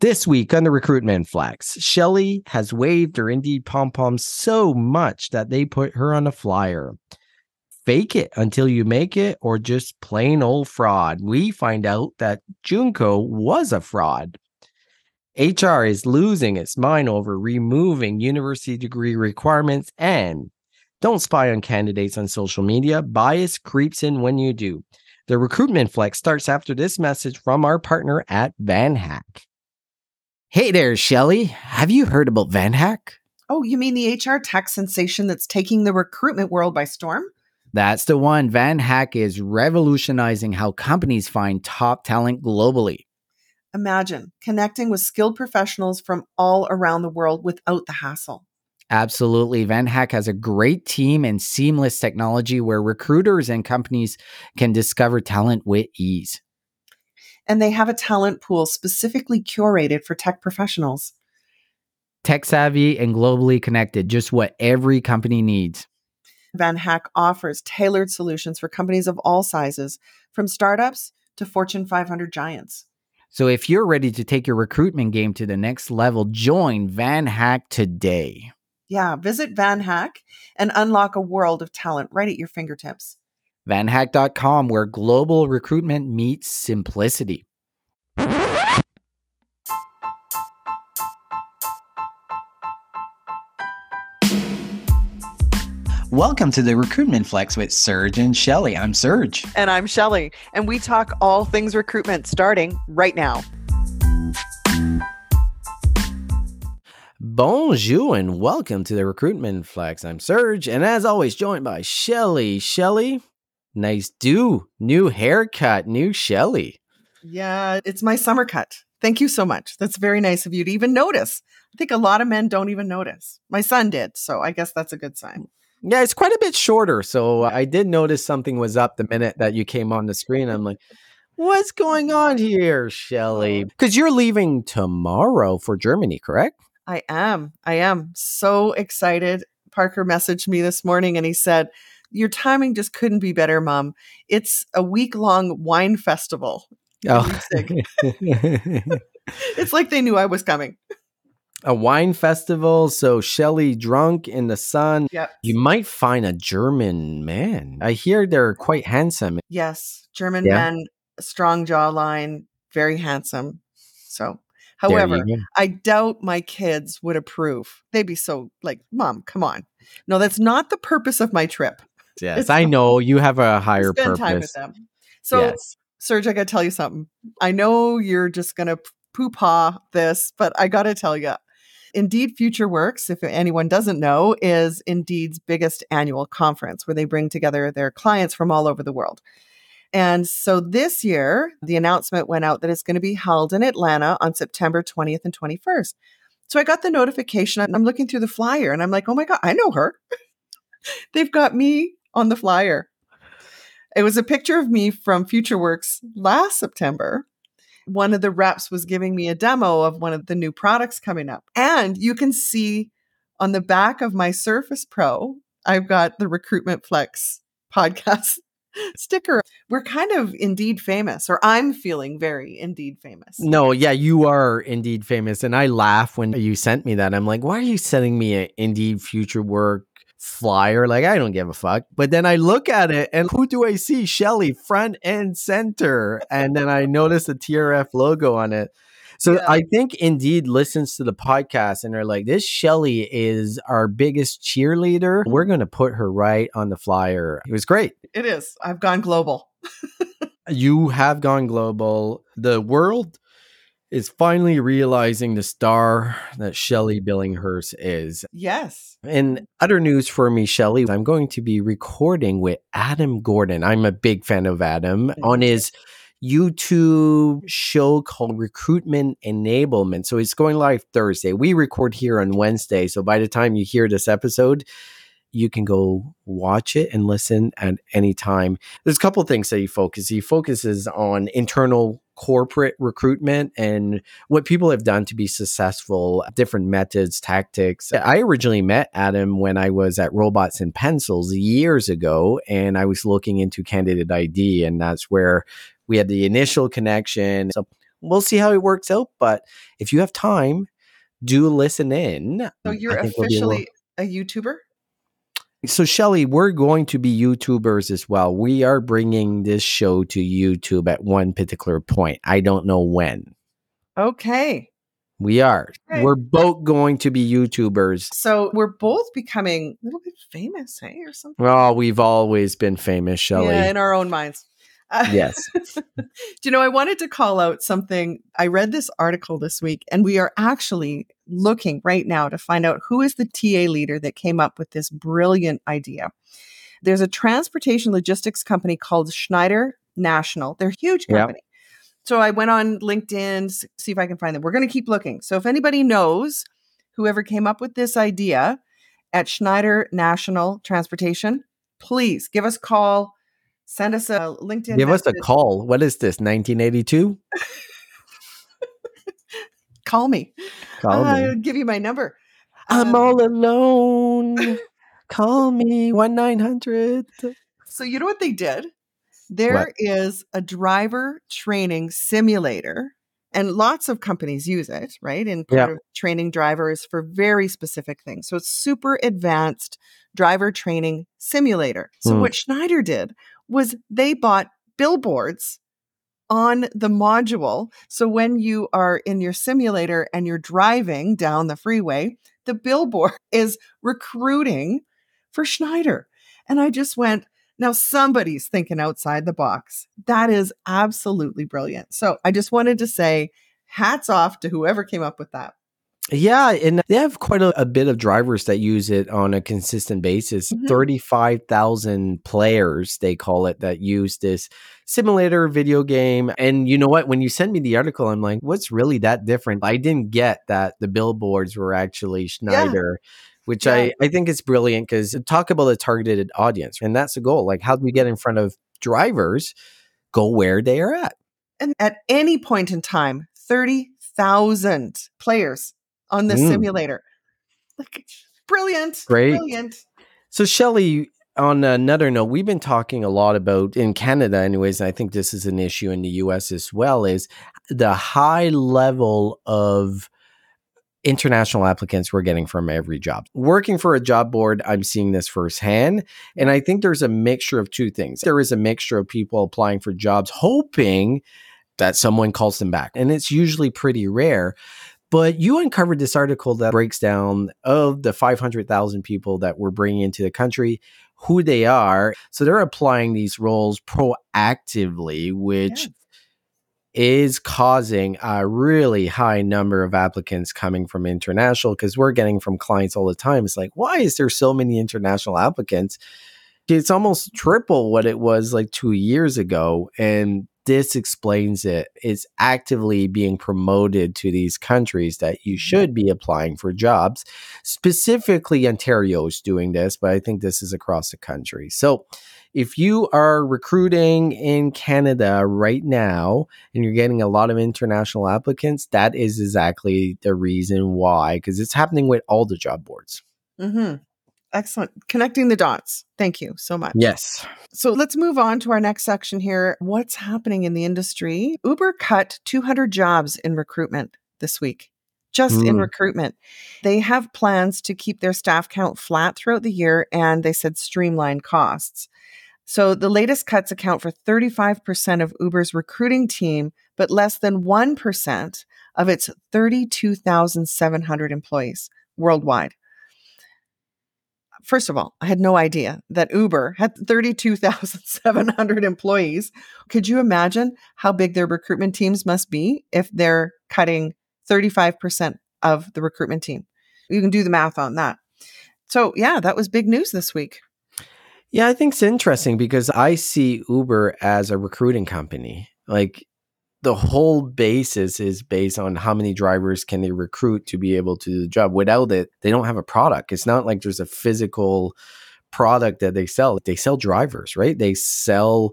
This week on the recruitment flex, Shelley has waved her Indeed pom pom so much that they put her on a flyer. Fake it until you make it, or just plain old fraud. We find out that Joonko was a fraud. HR is losing its mind over removing university degree requirements and don't spy on candidates on social media. Bias creeps in when you do. The recruitment flex starts after this message from our partner at VanHack. Hey there, Shelley. Have you heard about VanHack? Oh, you mean the HR tech sensation that's taking the recruitment world by storm? That's the one. VanHack is revolutionizing how companies find top talent globally. Imagine connecting with skilled professionals from all around the world without the hassle. Absolutely. VanHack has a great team and seamless technology where recruiters and companies can discover talent with ease and they have a talent pool specifically curated for tech professionals. Tech savvy and globally connected, just what every company needs. VanHack offers tailored solutions for companies of all sizes, from startups to Fortune 500 giants. So if you're ready to take your recruitment game to the next level, join VanHack today. Yeah, visit VanHack and unlock a world of talent right at your fingertips vanhack.com, where global recruitment meets simplicity. Welcome to the Recruitment Flex with Serge and Shelley. I'm Serge. And I'm Shelley. And we talk all things recruitment starting right now. Bonjour and welcome to the Recruitment Flex. I'm Serge, and as always, joined by Shelley. Shelley, Nice do. New haircut, new Shelley. Yeah, it's my summer cut. Thank you so much. That's very nice of you to even notice. I think a lot of men don't even notice. My son did, so I guess that's a good sign. Yeah, it's quite a bit shorter. So I did notice something was up the minute that you came on the screen. I'm like, what's going on here, Shelley? Because you're leaving tomorrow for Germany, correct? I am. I am so excited. Parker messaged me this morning and he said, your timing just couldn't be better, mom. It's a week long wine festival. Oh. it's like they knew I was coming. A wine festival, so Shelley drunk in the sun. Yeah. You might find a German man. I hear they're quite handsome. Yes, German yeah. men, strong jawline, very handsome. So However, I doubt my kids would approve. They'd be so like, Mom, come on. No, that's not the purpose of my trip. Yes, I know you have a higher spend purpose. Time with them. So, yes. Serge, I got to tell you something. I know you're just going to poo paw this, but I got to tell you. Indeed Future Works, if anyone doesn't know, is Indeed's biggest annual conference where they bring together their clients from all over the world. And so this year, the announcement went out that it's going to be held in Atlanta on September 20th and 21st. So I got the notification. And I'm looking through the flyer and I'm like, oh my God, I know her. They've got me on the flyer. It was a picture of me from FutureWorks last September. One of the reps was giving me a demo of one of the new products coming up. And you can see on the back of my Surface Pro, I've got the Recruitment Flex podcast sticker. We're kind of indeed famous, or I'm feeling very indeed famous. No, yeah, you are indeed famous. And I laugh when you sent me that. I'm like, why are you sending me an Indeed Future Work flyer. Like, I don't give a fuck. But then I look at it and who do I see? Shelley, front and center. And then I notice the TRF logo on it. So yeah. I think Indeed listens to the podcast and they're like, this Shelley is our biggest cheerleader. We're going to put her right on the flyer. It was great. It is. I've gone global. you have gone global. The world is finally realizing the star that Shelley Billinghurst is. Yes. In other news for me, Shelley, I'm going to be recording with Adam Gordon. I'm a big fan of Adam on his YouTube show called Recruitment Enablement. So it's going live Thursday. We record here on Wednesday. So by the time you hear this episode, you can go watch it and listen at any time. There's a couple things that he focuses. He focuses on internal corporate recruitment and what people have done to be successful, different methods, tactics. I originally met Adam when I was at Robots and Pencils years ago, and I was looking into candidate ID, and that's where we had the initial connection. So we'll see how it works out. But if you have time, do listen in. So you're I think it'll a little- officially a YouTuber? So, Shelley, we're going to be YouTubers as well. We are bringing this show to YouTube at one particular point. I don't know when. Okay. We are. Okay. We're both going to be YouTubers. So we're both becoming a little bit famous, hey, or something. Well, we've always been famous, Shelley. Yeah, in our own minds. Uh, yes. Do you know, I wanted to call out something. I read this article this week, and we are actually looking right now to find out who is the TA leader that came up with this brilliant idea. There's a transportation logistics company called Schneider National. They're a huge Yep. company. So I went on LinkedIn, s- see if I can find them. We're going to keep looking. So if anybody knows whoever came up with this idea at Schneider National Transportation, please give us a call. Send us a LinkedIn. Give us a call. What is this, 1982? Call me. Call me. I'll give you my number. I'm Um, all alone. Call me 1 900. So you know what they did? There is a driver training simulator, and lots of companies use it, right? In part Yeah. of training drivers for very specific things. So it's super advanced driver training simulator. So Hmm. what Schneider did was they bought billboards on the module. So when you are in your simulator and you're driving down the freeway, the billboard is recruiting for Schneider. And I just went, now somebody's thinking outside the box. That is absolutely brilliant. So I just wanted to say hats off to whoever came up with that. Yeah, and they have quite a, a bit of drivers that use it on a consistent basis. Mhm. 35,000 players, they call it, that use this simulator video game. And you know what? When you send me the article, I'm like, what's really that different? I didn't get that the billboards were actually Schneider. Which Yeah. I, I think is brilliant because talk about a targeted audience. And that's the goal. Like, how do we get in front of drivers? Go where they are at. And at any point in time, 30,000 players on this Mm. simulator. Like, brilliant. Great. Brilliant. So, Shelley, on another note, we've been talking a lot about in Canada, anyways, and I think this is an issue in the US as well, is the high level of international applicants we're getting from every job. Working for a job board, I'm seeing this firsthand. And I think there's a mixture of two things. There is a mixture of people applying for jobs hoping that someone calls them back. And it's usually pretty rare. But you uncovered this article that breaks down of the 500,000 people that we're bringing into the country, who they are. So they're applying these roles proactively, which Yes. is causing a really high number of applicants coming from international because we're getting from clients all the time. It's like, why is there so many international applicants? It's almost triple what it was like two years ago. And this explains it. It's actively being promoted to these countries that you should be applying for jobs. Specifically, Ontario is doing this, but I think this is across the country. So, if you are recruiting in Canada right now and you're getting a lot of international applicants, that is exactly the reason why, because it's happening with all the job boards. hmm Excellent. Connecting the dots. Thank you so much. Yes. So let's move on to our next section here. What's happening in the industry? Uber cut 200 jobs in recruitment this week, just in Mm. recruitment. They have plans to keep their staff count flat throughout the year, and they said streamline costs. So the latest cuts account for 35% of Uber's recruiting team, but less than 1% of its 32,700 employees worldwide. First of all, I had no idea that Uber had 32,700 employees. Could you imagine how big their recruitment teams must be if they're cutting 35% of the recruitment team? You can do the math on that. So, yeah, that was big news this week. Yeah, I think it's interesting because I see Uber as a recruiting company. Like the whole basis is based on how many drivers can they recruit to be able to do the job. Without it, they don't have a product. It's not like there's a physical product that they sell. They sell drivers, right? They sell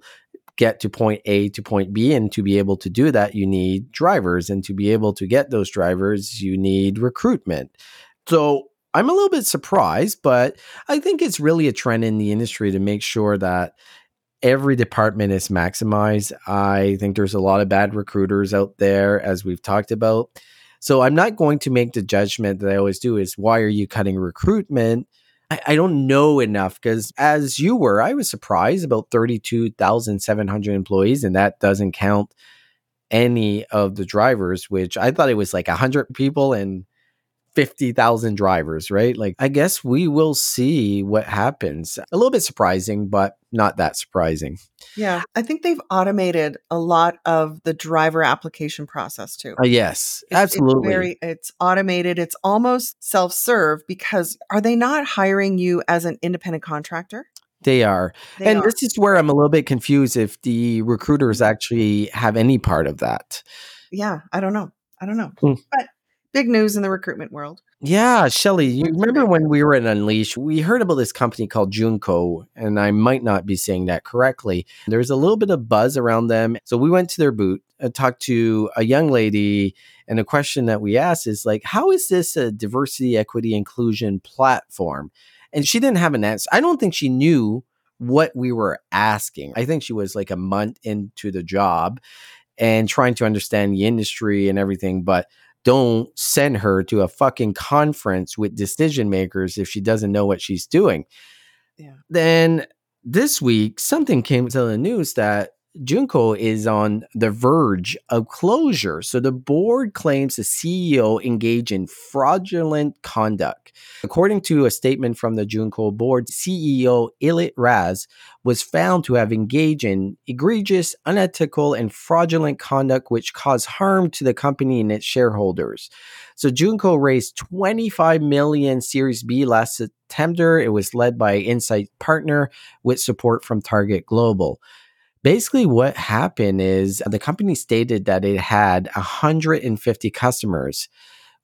get to point A to point B and to be able to do that you need drivers and to be able to get those drivers you need recruitment. So I'm a little bit surprised, but I think it's really a trend in the industry to make sure that every department is maximized. I think there's a lot of bad recruiters out there, as we've talked about. So I'm not going to make the judgment that I always do is why are you cutting recruitment? I, I don't know enough because as you were, I was surprised about 32,700 employees, and that doesn't count any of the drivers, which I thought it was like 100 people and 50,000 drivers, right? Like, I guess we will see what happens. A little bit surprising, but not that surprising. Yeah. I think they've automated a lot of the driver application process too. Uh, yes, It's- absolutely. It's very it's automated. It's almost self-serve because are they not hiring you as an independent contractor? they are. They and are. this is where I'm a little bit confused if the recruiters actually have any part of that. yeah, I don't know. I don't know. Hmm. But big news in the recruitment world. Yeah, Shelley, you remember when we were at Unleash, we heard about this company called Joonko, and I might not be saying that correctly. There was a little bit of buzz around them. So we went to their booth and talked to a young lady, and a question that we asked is like, how is this a diversity, equity, inclusion platform? And she didn't have an answer. I don't think she knew what we were asking. I think she was like a month into the job and trying to understand the industry and everything, but don't send her to a fucking conference with decision makers if she doesn't know what she's doing. Yeah. Then this week, something came to the news that Joonko is on the verge of closure. So the board claims the CEO engaged in fraudulent conduct. According to a statement from the Joonko board, CEO Ilit Raz was found to have engaged in egregious, unethical, and fraudulent conduct which caused harm to the company and its shareholders. So Joonko raised 25 million Series B last September. It was led by Insight Partner with support from Target Global. Basically, what happened is uh, the company stated that it had 150 customers.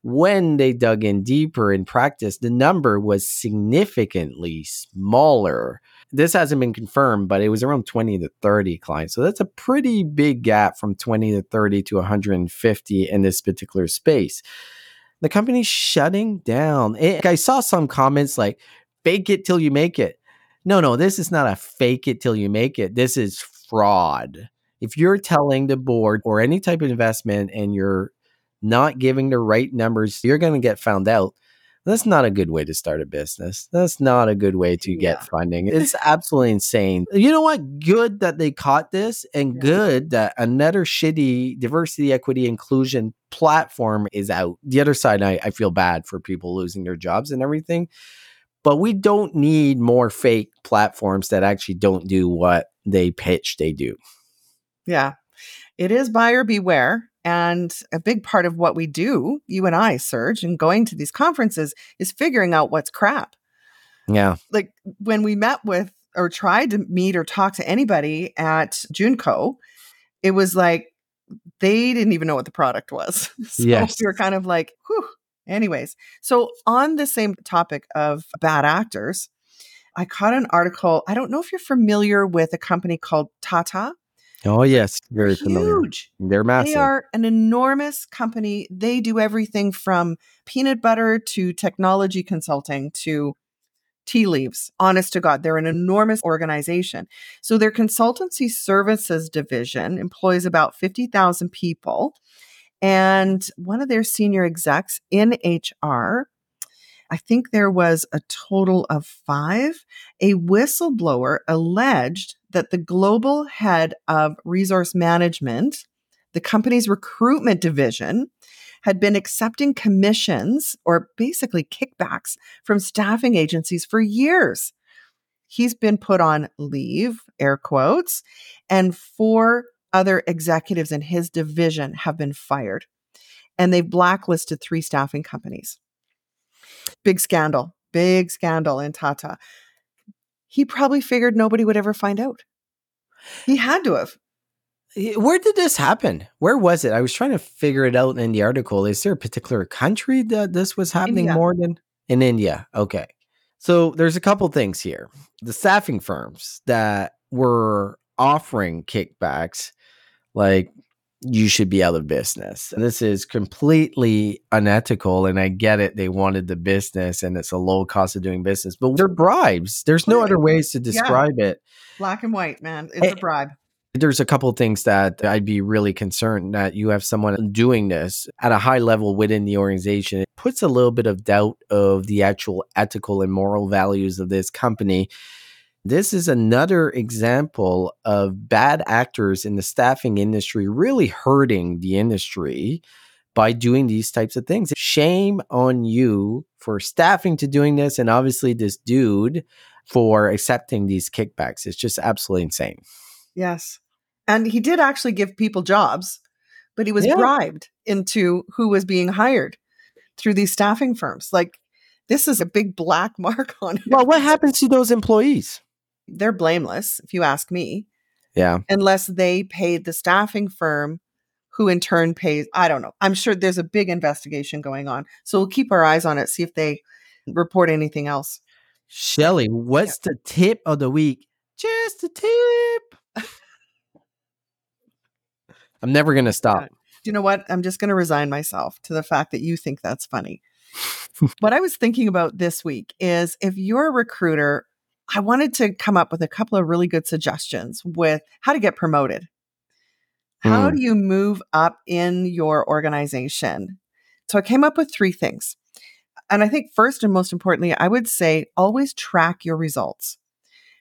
When they dug in deeper in practice, the number was significantly smaller. This hasn't been confirmed, but it was around 20 to 30 clients. So that's a pretty big gap from 20 to 30 to 150 in this particular space. The company's shutting down. It- I saw some comments like, fake it till you make it. No, no, this is not a fake it till you make it. This is fraud. If you're telling the board or any type of investment and you're not giving the right numbers, you're going to get found out. That's not a good way to start a business. That's not a good way to Yeah. get funding. It's absolutely insane. You know what? Good that they caught this, and Yeah. good that another shitty diversity, equity, inclusion platform is out. The other side, I, I feel bad for people losing their jobs and everything. But we don't need more fake platforms that actually don't do what they pitch they do. Yeah. It is buyer beware. And a big part of what we do, you and I, Serge, and going to these conferences is figuring out what's crap. Yeah. Like when we met with or tried to meet or talk to anybody at Joonko, it was like they didn't even know what the product was. so Yes. we were kind of like, whew. Anyways, so on the same topic of bad actors, I caught an article. I don't know if you're familiar with a company called Tata. Oh, yes. Very familiar. Huge. They're massive. They are an enormous company. They do everything from peanut butter to technology consulting to tea leaves. Honest to God, they're an enormous organization. So their consultancy services division employs about 50,000 people. And one of their senior execs in HR, I think there was a total of five, a whistleblower alleged that the global head of resource management, the company's recruitment division, had been accepting commissions or basically kickbacks from staffing agencies for years. He's been put on leave, air quotes, and four other executives in his division have been fired. And they've blacklisted three staffing companies. Big scandal, big scandal in Tata. He probably figured nobody would ever find out. He had to have. Where did this happen? Where was it? I was trying to figure it out in the article. Is there a particular country that this was happening India. more than in India? Okay. So there's a couple things here. The staffing firms that were offering kickbacks, like you should be out of business. This is completely unethical. And I get it. They wanted the business and it's a low cost of doing business, but they're bribes. There's no other ways to describe yeah. it. Black and white, man. It's eh, a bribe. There's a couple things that I'd be really concerned that you have someone doing this at a high level within the organization. It puts a little bit of doubt of the actual ethical and moral values of this company this is another example of bad actors in the staffing industry really hurting the industry by doing these types of things. Shame on you for staffing to doing this, and obviously this dude for accepting these kickbacks. It's just absolutely insane. Yes. And he did actually give people jobs, but he was yeah. bribed into who was being hired through these staffing firms. Like, this is a big black mark on it. Well, what happens to those employees? They're blameless, if you ask me. Yeah. Unless they paid the staffing firm who in turn pays, I don't know. I'm sure there's a big investigation going on. So we'll keep our eyes on it, see if they report anything else. Shelley, what's yeah. the tip of the week? Just a tip. I'm never going to stop. Do you know what? I'm just going to resign myself to the fact that you think that's funny. what I was thinking about this week is if you're a recruiter I wanted to come up with a couple of really good suggestions with how to get promoted. How mm. do you move up in your organization? So I came up with three things. And I think first and most importantly, I would say always track your results.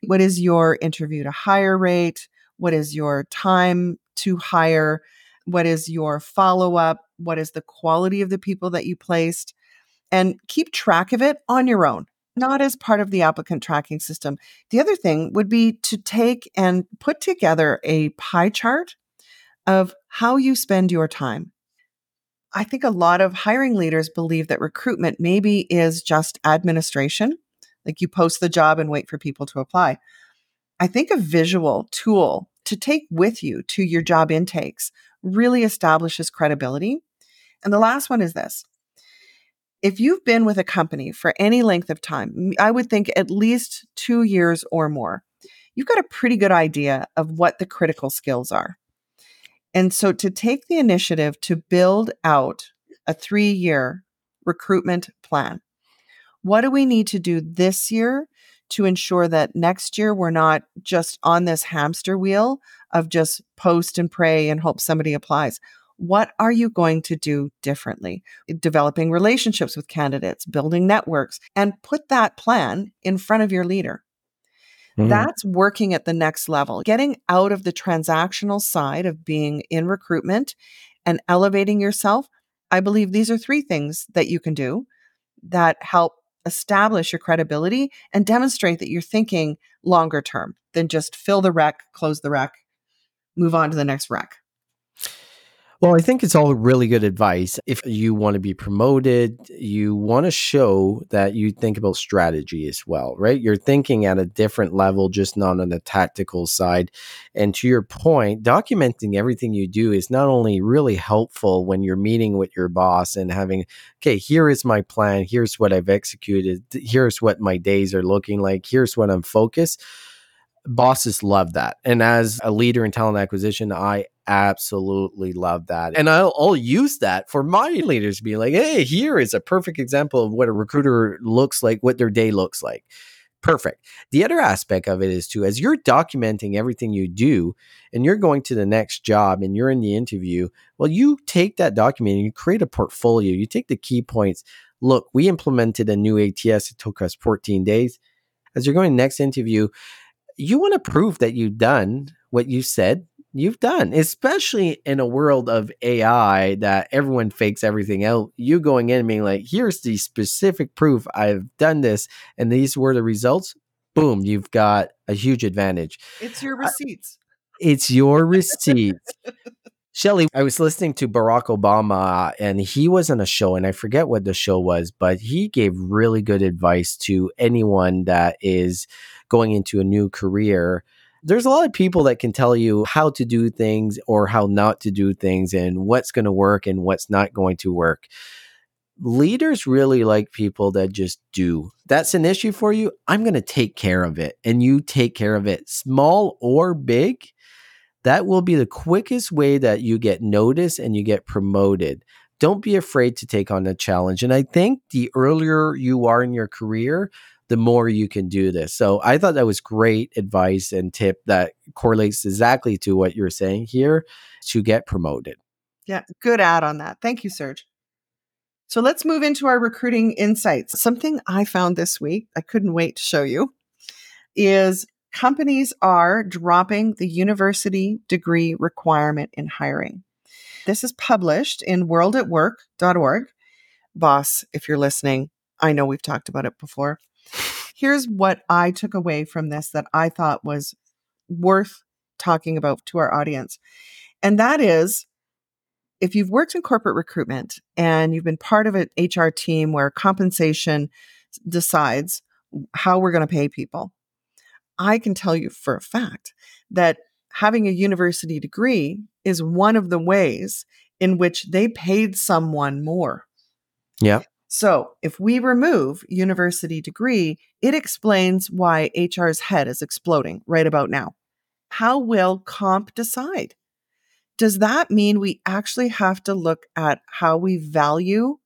What is your interview to hire rate? What is your time to hire? What is your follow up? What is the quality of the people that you placed? And keep track of it on your own not as part of the applicant tracking system. The other thing would be to take and put together a pie chart of how you spend your time. I think a lot of hiring leaders believe that recruitment maybe is just administration, like you post the job and wait for people to apply. I think a visual tool to take with you to your job intakes really establishes credibility. And the last one is this if you've been with a company for any length of time, I would think at least two years or more, you've got a pretty good idea of what the critical skills are. And so to take the initiative to build out a three year recruitment plan, what do we need to do this year to ensure that next year we're not just on this hamster wheel of just post and pray and hope somebody applies? What are you going to do differently? Developing relationships with candidates, building networks, and put that plan in front of your leader. Mm-hmm. That's working at the next level, getting out of the transactional side of being in recruitment and elevating yourself. I believe these are three things that you can do that help establish your credibility and demonstrate that you're thinking longer term than just fill the rec, close the rec, move on to the next rec. Well, I think it's all really good advice. If you want to be promoted, you want to show that you think about strategy as well, right? You're thinking at a different level, just not on the tactical side. And to your point, documenting everything you do is not only really helpful when you're meeting with your boss and having, okay, here is my plan, here's what I've executed, here's what my days are looking like, here's what I'm focused bosses love that. And as a leader in talent acquisition, I absolutely love that. And I'll, I'll, use that for my leaders be like, hey, here is a perfect example of what a recruiter looks like, what their day looks like. Perfect. The other aspect of it is too, as you're documenting everything you do and you're going to the next job and you're in the interview, well, you take that document and you create a portfolio. You take the key points. Look, we implemented a new ATS. It took us 14 days. As you're going next interview, you want to prove that you've done what you said you've done, especially in a world of AI that everyone fakes everything out. You going in and being like, here's the specific proof I've done this, and these were the results. Boom, you've got a huge advantage. It's your receipts. Uh, it's your receipts. Shelley, I was listening to Barack Obama and he was on a show, and I forget what the show was, but he gave really good advice to anyone that is going into a new career there's a lot of people that can tell you how to do things or how not to do things and what's going to work and what's not going to work. Leaders really like people that just do. That's an issue for you. I'm going to take care of it and you take care of it, small or big. that will be the quickest way that you get noticed and you get promoted. Don't be afraid to take on a challenge. And I think the earlier you are in your career, the more you can do this. So I thought that was great advice and tip that correlates exactly to what you're saying here to get promoted. Yeah, good add on that. Thank you, Serge. So let's move into our recruiting insights. Something I found this week, I couldn't wait to show you, is companies are dropping the university degree requirement in hiring. This is published in worldatwork.org. Boss, if you're listening, I know we've talked about it before. Here's what I took away from this that I thought was worth talking about to our audience. And that is if you've worked in corporate recruitment and you've been part of an HR team where compensation decides how we're going to pay people, I can tell you for a fact that having a university degree is one of the ways in which they paid someone more. Yeah. So if we remove university degree, it explains why HR's head is exploding right about now. How will comp decide? does that mean we actually have to look at how we value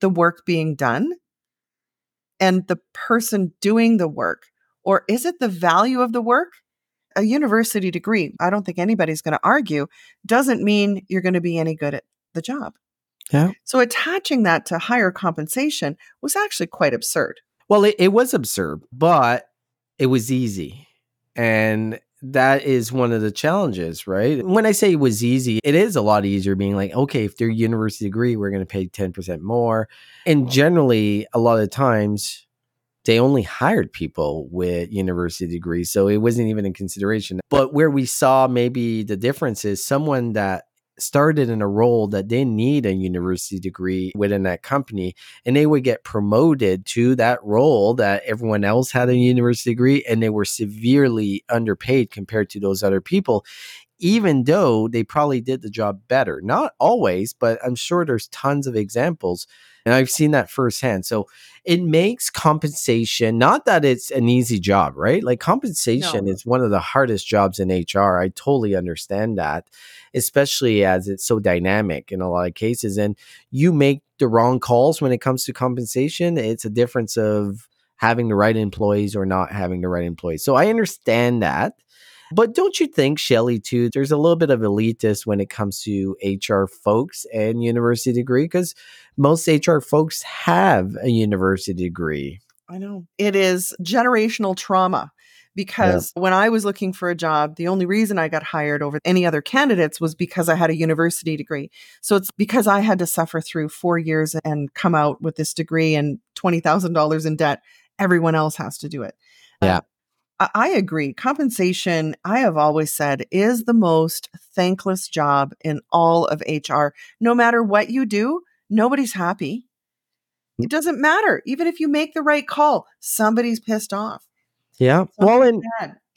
the work being done and the person doing the work? Or is it the value of the work? A university degree, I don't think anybody's going to argue, doesn't mean you're going to be any good at the job. Yeah. So attaching that to higher compensation was actually quite absurd. Well, it, it was absurd, but it was easy. And that is one of the challenges, right? When I say it was easy, it is a lot easier being like, okay, if they're university degree, we're going to pay 10% more. And generally, a lot of times, they only hired people with university degrees. So it wasn't even in consideration. But where we saw maybe the difference is someone that started in a role that they need a university degree within that company and they would get promoted to that role that everyone else had a university degree and they were severely underpaid compared to those other people even though they probably did the job better not always but i'm sure there's tons of examples and I've seen that firsthand. So it makes compensation, not that it's an easy job, right? Like compensation no. is one of the hardest jobs in HR. I totally understand that, especially as it's so dynamic in a lot of cases. And you make the wrong calls when it comes to compensation. It's a difference of having the right employees or not having the right employees. So I understand that. But don't you think, Shelley, too, there's a little bit of elitist when it comes to HR folks and university degree? Because most HR folks have a university degree. I know. It is generational trauma because yeah. when I was looking for a job, the only reason I got hired over any other candidates was because I had a university degree. So it's because I had to suffer through four years and come out with this degree and $20,000 in debt. Everyone else has to do it. Uh, yeah. I agree. Compensation, I have always said, is the most thankless job in all of HR. No matter what you do, nobody's happy. It doesn't matter. Even if you make the right call, somebody's pissed off. Yeah. well, and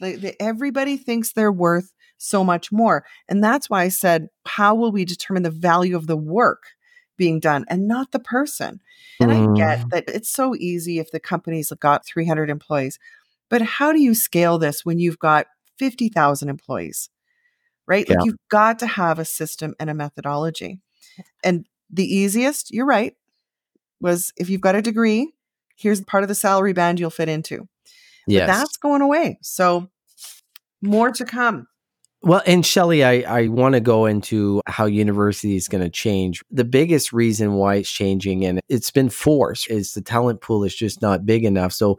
like, everybody thinks they're worth so much more. And that's why I said, how will we determine the value of the work being done and not the person? And mm. I get mm. that it's so easy if the company's got 300 employees. But how do you scale this when you've got 50,000 employees? Right? Yeah. Like you've got to have a system and a methodology. And the easiest, you're right, was if you've got a degree, here's part of the salary band you'll fit into. Yeah. That's going away. So more to come. Well, and Shelley, I, I want to go into how university is going to change. The biggest reason why it's changing, and it's been forced, is the talent pool is just not big enough. So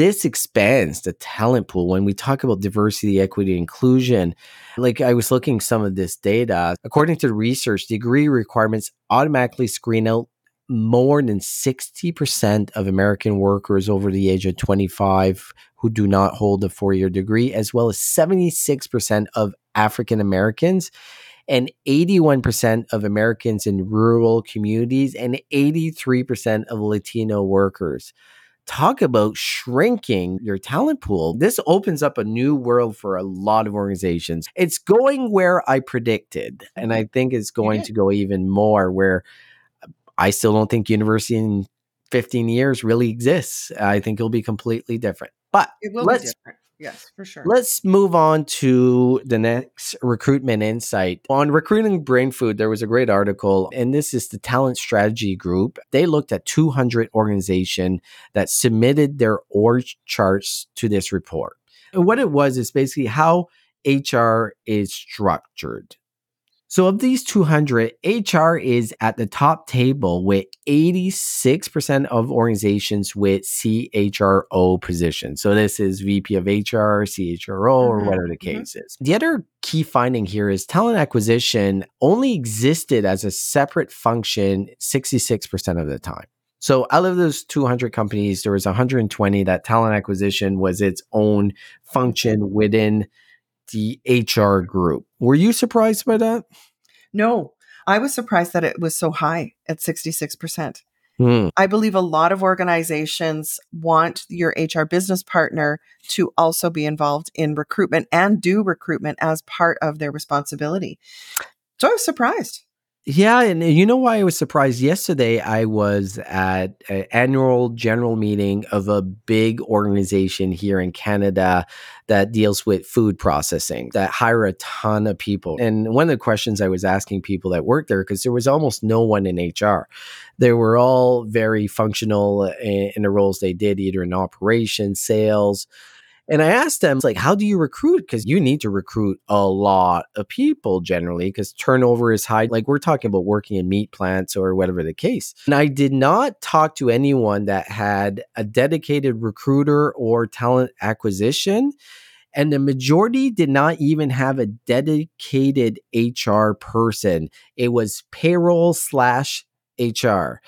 this expands the talent pool when we talk about diversity, equity, inclusion. Like I was looking some of this data. According to research, degree requirements automatically screen out more than 60% of American workers over the age of 25 who do not hold a four year degree, as well as 76% of African Americans and 81% of Americans in rural communities and 83% of Latino workers talk about shrinking your talent pool. This opens up a new world for a lot of organizations. It's going where I predicted, and mm-hmm. I think it's going to go even more where I still don't think university in 15 years really exists. I think it'll be completely different. But it will let's, Yes, for sure. Let's move on to the next recruitment insight. On Recruiting Brainfood, there was a great article, and this is the Talent Strategy Group. They looked at 200 organizations that submitted their org charts to this report. And what it was is basically how HR is structured. So, of these 200, HR is at the top table with 86% of organizations with CHRO positions. So, this is VP of HR, CHRO, or Mhm, whatever the mhm. case is. The other key finding here is talent acquisition only existed as a separate function 66% of the time. So, out of those 200 companies, there was 120 that talent acquisition was its own function within the HR group. Were you surprised by that? No, I was surprised that it was so high at 66%. Hmm. I believe a lot of organizations want your HR business partner to also be involved in recruitment and do recruitment as part of their responsibility. So I was surprised. Yeah, and you know why I was surprised? Yesterday, I was at an annual general meeting of a big organization here in Canada that deals with food processing, that hire a ton of people. And one of the questions I was asking people that worked there, because there was almost no one in HR, they were all very functional in, in the roles they did, either in operations, sales. And I asked them, like, how do you recruit? Because you need to recruit a lot of people generally, because turnover is high. Like, we're talking about working in meat plants or whatever the case. And I did not talk to anyone that had a dedicated recruiter or talent acquisition. And the majority did not even have a dedicated HR person, it was payroll slash HR.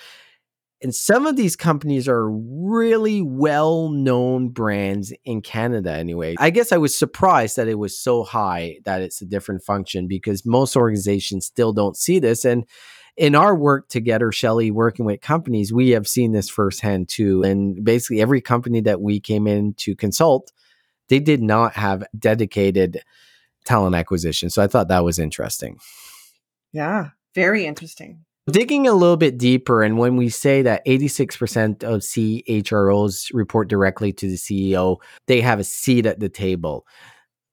And some of these companies are really well known brands in Canada, anyway. I guess I was surprised that it was so high that it's a different function because most organizations still don't see this. And in our work together, Shelley, working with companies, we have seen this firsthand too. And basically, every company that we came in to consult, they did not have dedicated talent acquisition. So I thought that was interesting. Yeah, very interesting. Digging a little bit deeper, and when we say that 86% of CHROs report directly to the CEO, they have a seat at the table.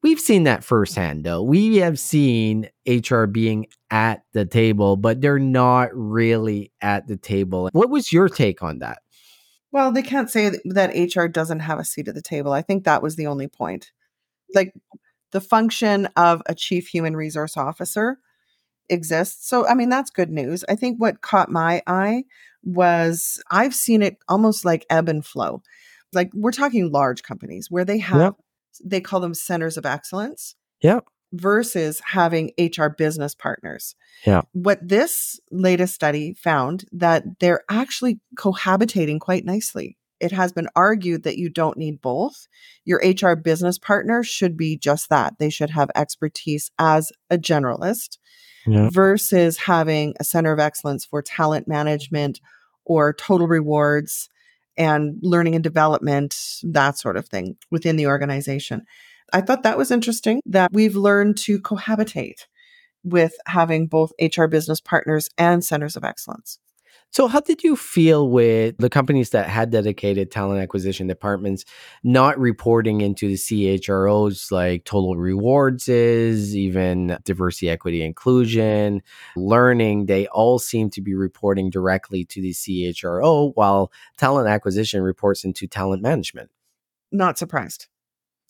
We've seen that firsthand, though. We have seen HR being at the table, but they're not really at the table. What was your take on that? Well, they can't say that HR doesn't have a seat at the table. I think that was the only point. Like the function of a chief human resource officer exists. So, I mean, that's good news. I think what caught my eye was I've seen it almost like ebb and flow. Like we're talking large companies where they have, Yep. they call them centers of excellence. Yep. Versus having HR business partners. Yeah. What this latest study found that they're actually cohabitating quite nicely. It has been argued that you don't need both. Your HR business partner should be just that. They should have expertise as a generalist Yeah. versus having a center of excellence for talent management or total rewards and learning and development, that sort of thing within the organization. I thought that was interesting that we've learned to cohabitate with having both HR business partners and centers of excellence. So, how did you feel with the companies that had dedicated talent acquisition departments not reporting into the CHROs like Total Rewards is, even diversity, equity, inclusion, learning? They all seem to be reporting directly to the CHRO, while talent acquisition reports into talent management. Not surprised.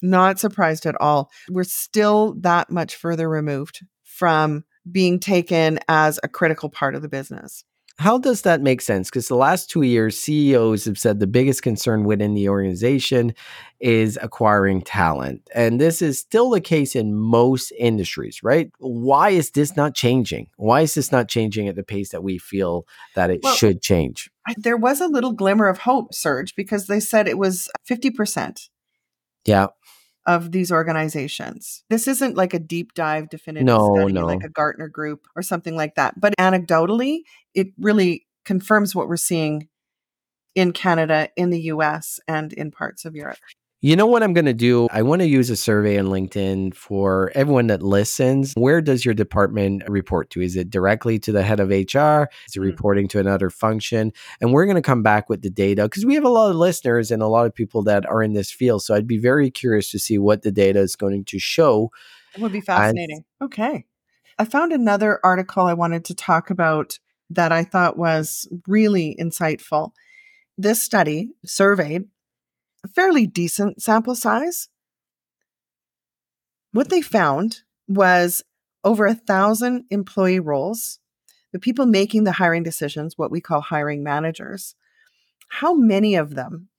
Not surprised at all. We're still that much further removed from being taken as a critical part of the business. How does that make sense? Because the last two years, CEOs have said the biggest concern within the organization is acquiring talent. And this is still the case in most industries, right? Why is this not changing? Why is this not changing at the pace that we feel that it Well- should change? There was a little glimmer of hope, Serge, because they said it was 50% Yeah. Of these organizations. This isn't like a deep dive definitive No, study no. like a Gartner group or something like that. But anecdotally, it really confirms what we're seeing in Canada, in the US, and in parts of Europe. You know what I'm going to do? I want to use a survey on LinkedIn for everyone that listens. Where does your department report to? Is it directly to the head of HR? Is it Mm. reporting to another function? And we're going to come back with the data because we have a lot of listeners and a lot of people that are in this field. So I'd be very curious to see what the data is going to show. It would be fascinating. Okay. I found another article I wanted to talk about that I thought was really insightful. This study surveyed a fairly decent sample size. What they found was over a thousand employee roles, the people making the hiring decisions, what we call hiring managers. How many of them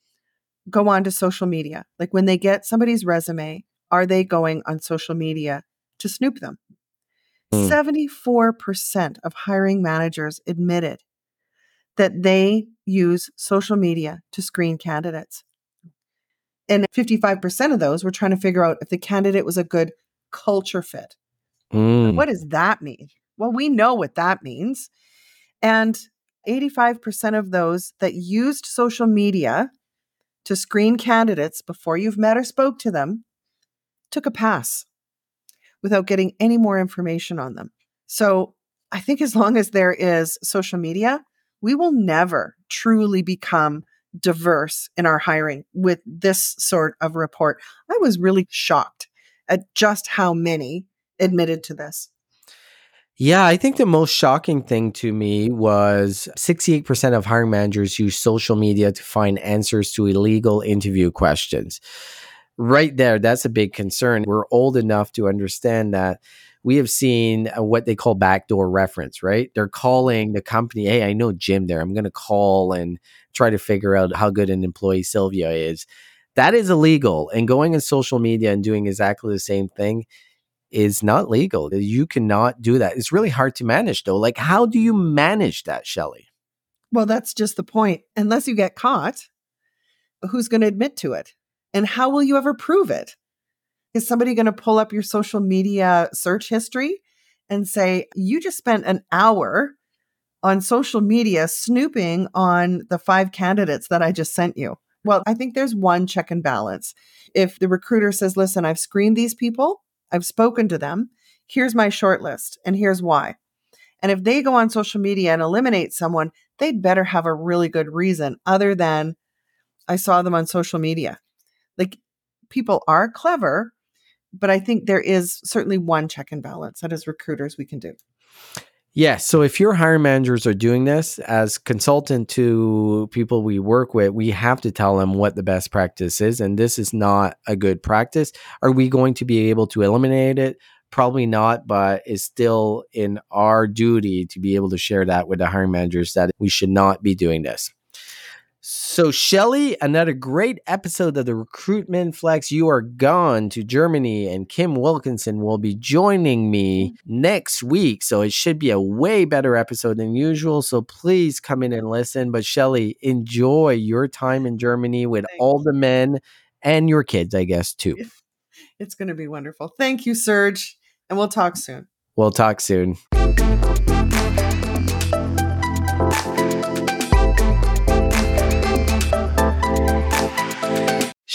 go on to social media? Like when they get somebody's resume, are they going on social media to snoop them? Hmm. 74% of hiring managers admitted that they use social media to screen candidates. And 55% of those were trying to figure out if the candidate was a good culture fit. Mm. What does that mean? Well, we know what that means. And 85% of those that used social media to screen candidates before you've met or spoke to them took a pass without getting any more information on them. So I think as long as there is social media, we will never truly become diverse in our hiring with this sort of report. I was really shocked at just how many admitted to this. Yeah, I think the most shocking thing to me was 68% of hiring managers use social media to find answers to illegal interview questions. Right there, that's a big concern. We're old enough to understand that we have seen what they call backdoor reference, right? They're calling the company, hey, I know Jim there. I'm going to call and try to figure out how good an employee Sylvia is. That is illegal. And going on social media and doing exactly the same thing is not legal. You cannot do that. It's really hard to manage though. Like, how do you manage that, Shelley? Well, that's just the point. Unless you get caught, who's going to admit to it? And how will you ever prove it? Is somebody going to pull up your social media search history and say, you just spent an hour on social media snooping on the five candidates that I just sent you? Well, I think there's one check and balance. If the recruiter says, listen, I've screened these people, I've spoken to them, here's my short list, and here's why. And if they go on social media and eliminate someone, they'd better have a really good reason other than I saw them on social media. Like people are clever, but I think there is certainly one check and balance that as recruiters we can do. Yeah. So if your hiring managers are doing this as consultant to people we work with, we have to tell them what the best practice is. And this is not a good practice. Are we going to be able to eliminate it? Probably not, but it's still in our duty to be able to share that with the hiring managers that we should not be doing this. So, Shelley, another great episode of the Recruitment Flex. You are gone to Germany, and Kim Wilkinson will be joining me next week. So, it should be a way better episode than usual. So, please come in and listen. But, Shelley, enjoy your time in Germany with Thank all the men and your kids, I guess, too. It's going to be wonderful. Thank you, Serge, and we'll talk soon. We'll talk soon.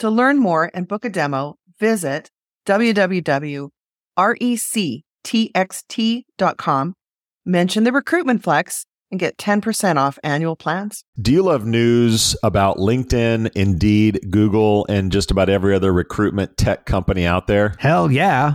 To learn more and book a demo, visit www.rectxt.com, mention the recruitment flex, and get 10% off annual plans. Do you love news about LinkedIn, Indeed, Google, and just about every other recruitment tech company out there? Hell yeah.